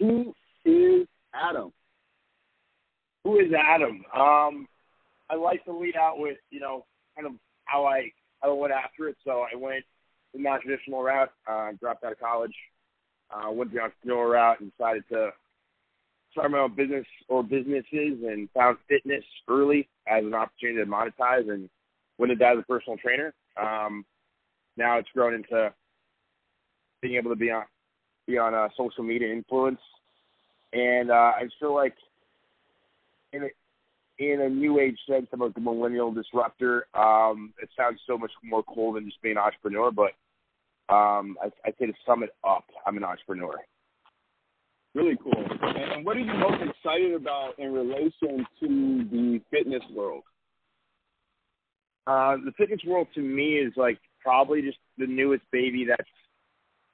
Who is Adam? Who is Adam? Um, I like to lead out with, you know, kind of how I how I went after it. So I went the non-traditional route. Uh, dropped out of college, uh, went the entrepreneur route, and decided to start my own business or businesses, and found fitness early as an opportunity to monetize, and went into that as a personal trainer. Um, now it's grown into being able to be on be on a social media influence, and uh, I feel like in a, in a new age sense, I'm like a millennial disruptor. Um, it sounds so much more cool than just being an entrepreneur, but um, I, I say to sum it up, I'm an entrepreneur. Really cool. And what are you most excited about in relation to the fitness world? Uh, the fitness world to me is like probably just the newest baby that's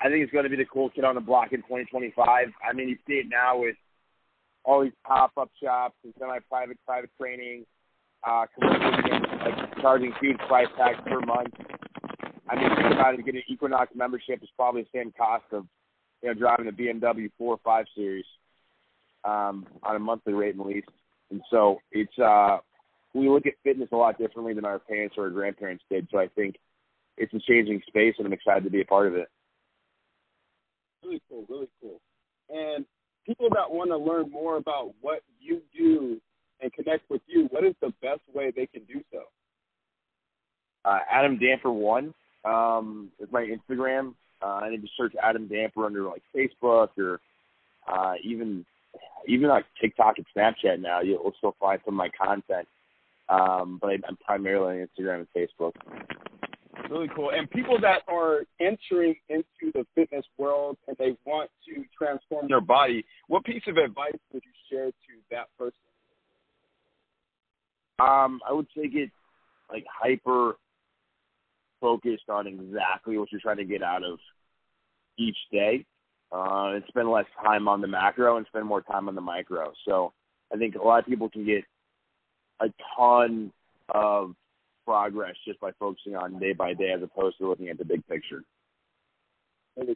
I think it's going to be the cool kid on the block in 2025. I mean, you see it now with all these pop-up shops and semi-private private training, uh, like charging huge price tags per month. I mean, think about it. Getting an Equinox membership is probably the same cost of, you know, driving a BMW 4 or 5 Series um, on a monthly rate and lease. And so it's uh, we look at fitness a lot differently than our parents or our grandparents did. So I think it's a changing space, and I'm excited to be a part of it. Really cool, really cool. And people that want to learn more about what you do and connect with you, what is the best way they can do so? Uh, Adam Damper one um, is my Instagram. Uh, I need to search Adam Damper under like Facebook or uh, even even like TikTok and Snapchat now. You'll still find some of my content, um, but I'm primarily on Instagram and Facebook. Really cool. And people that are entering the fitness world and they want to transform their body, what piece of advice would you share to that person? Um, I would say get like hyper focused on exactly what you're trying to get out of each day, uh, and spend less time on the macro and spend more time on the micro. So I think a lot of people can get a ton of progress just by focusing on day by day as opposed to looking at the big picture.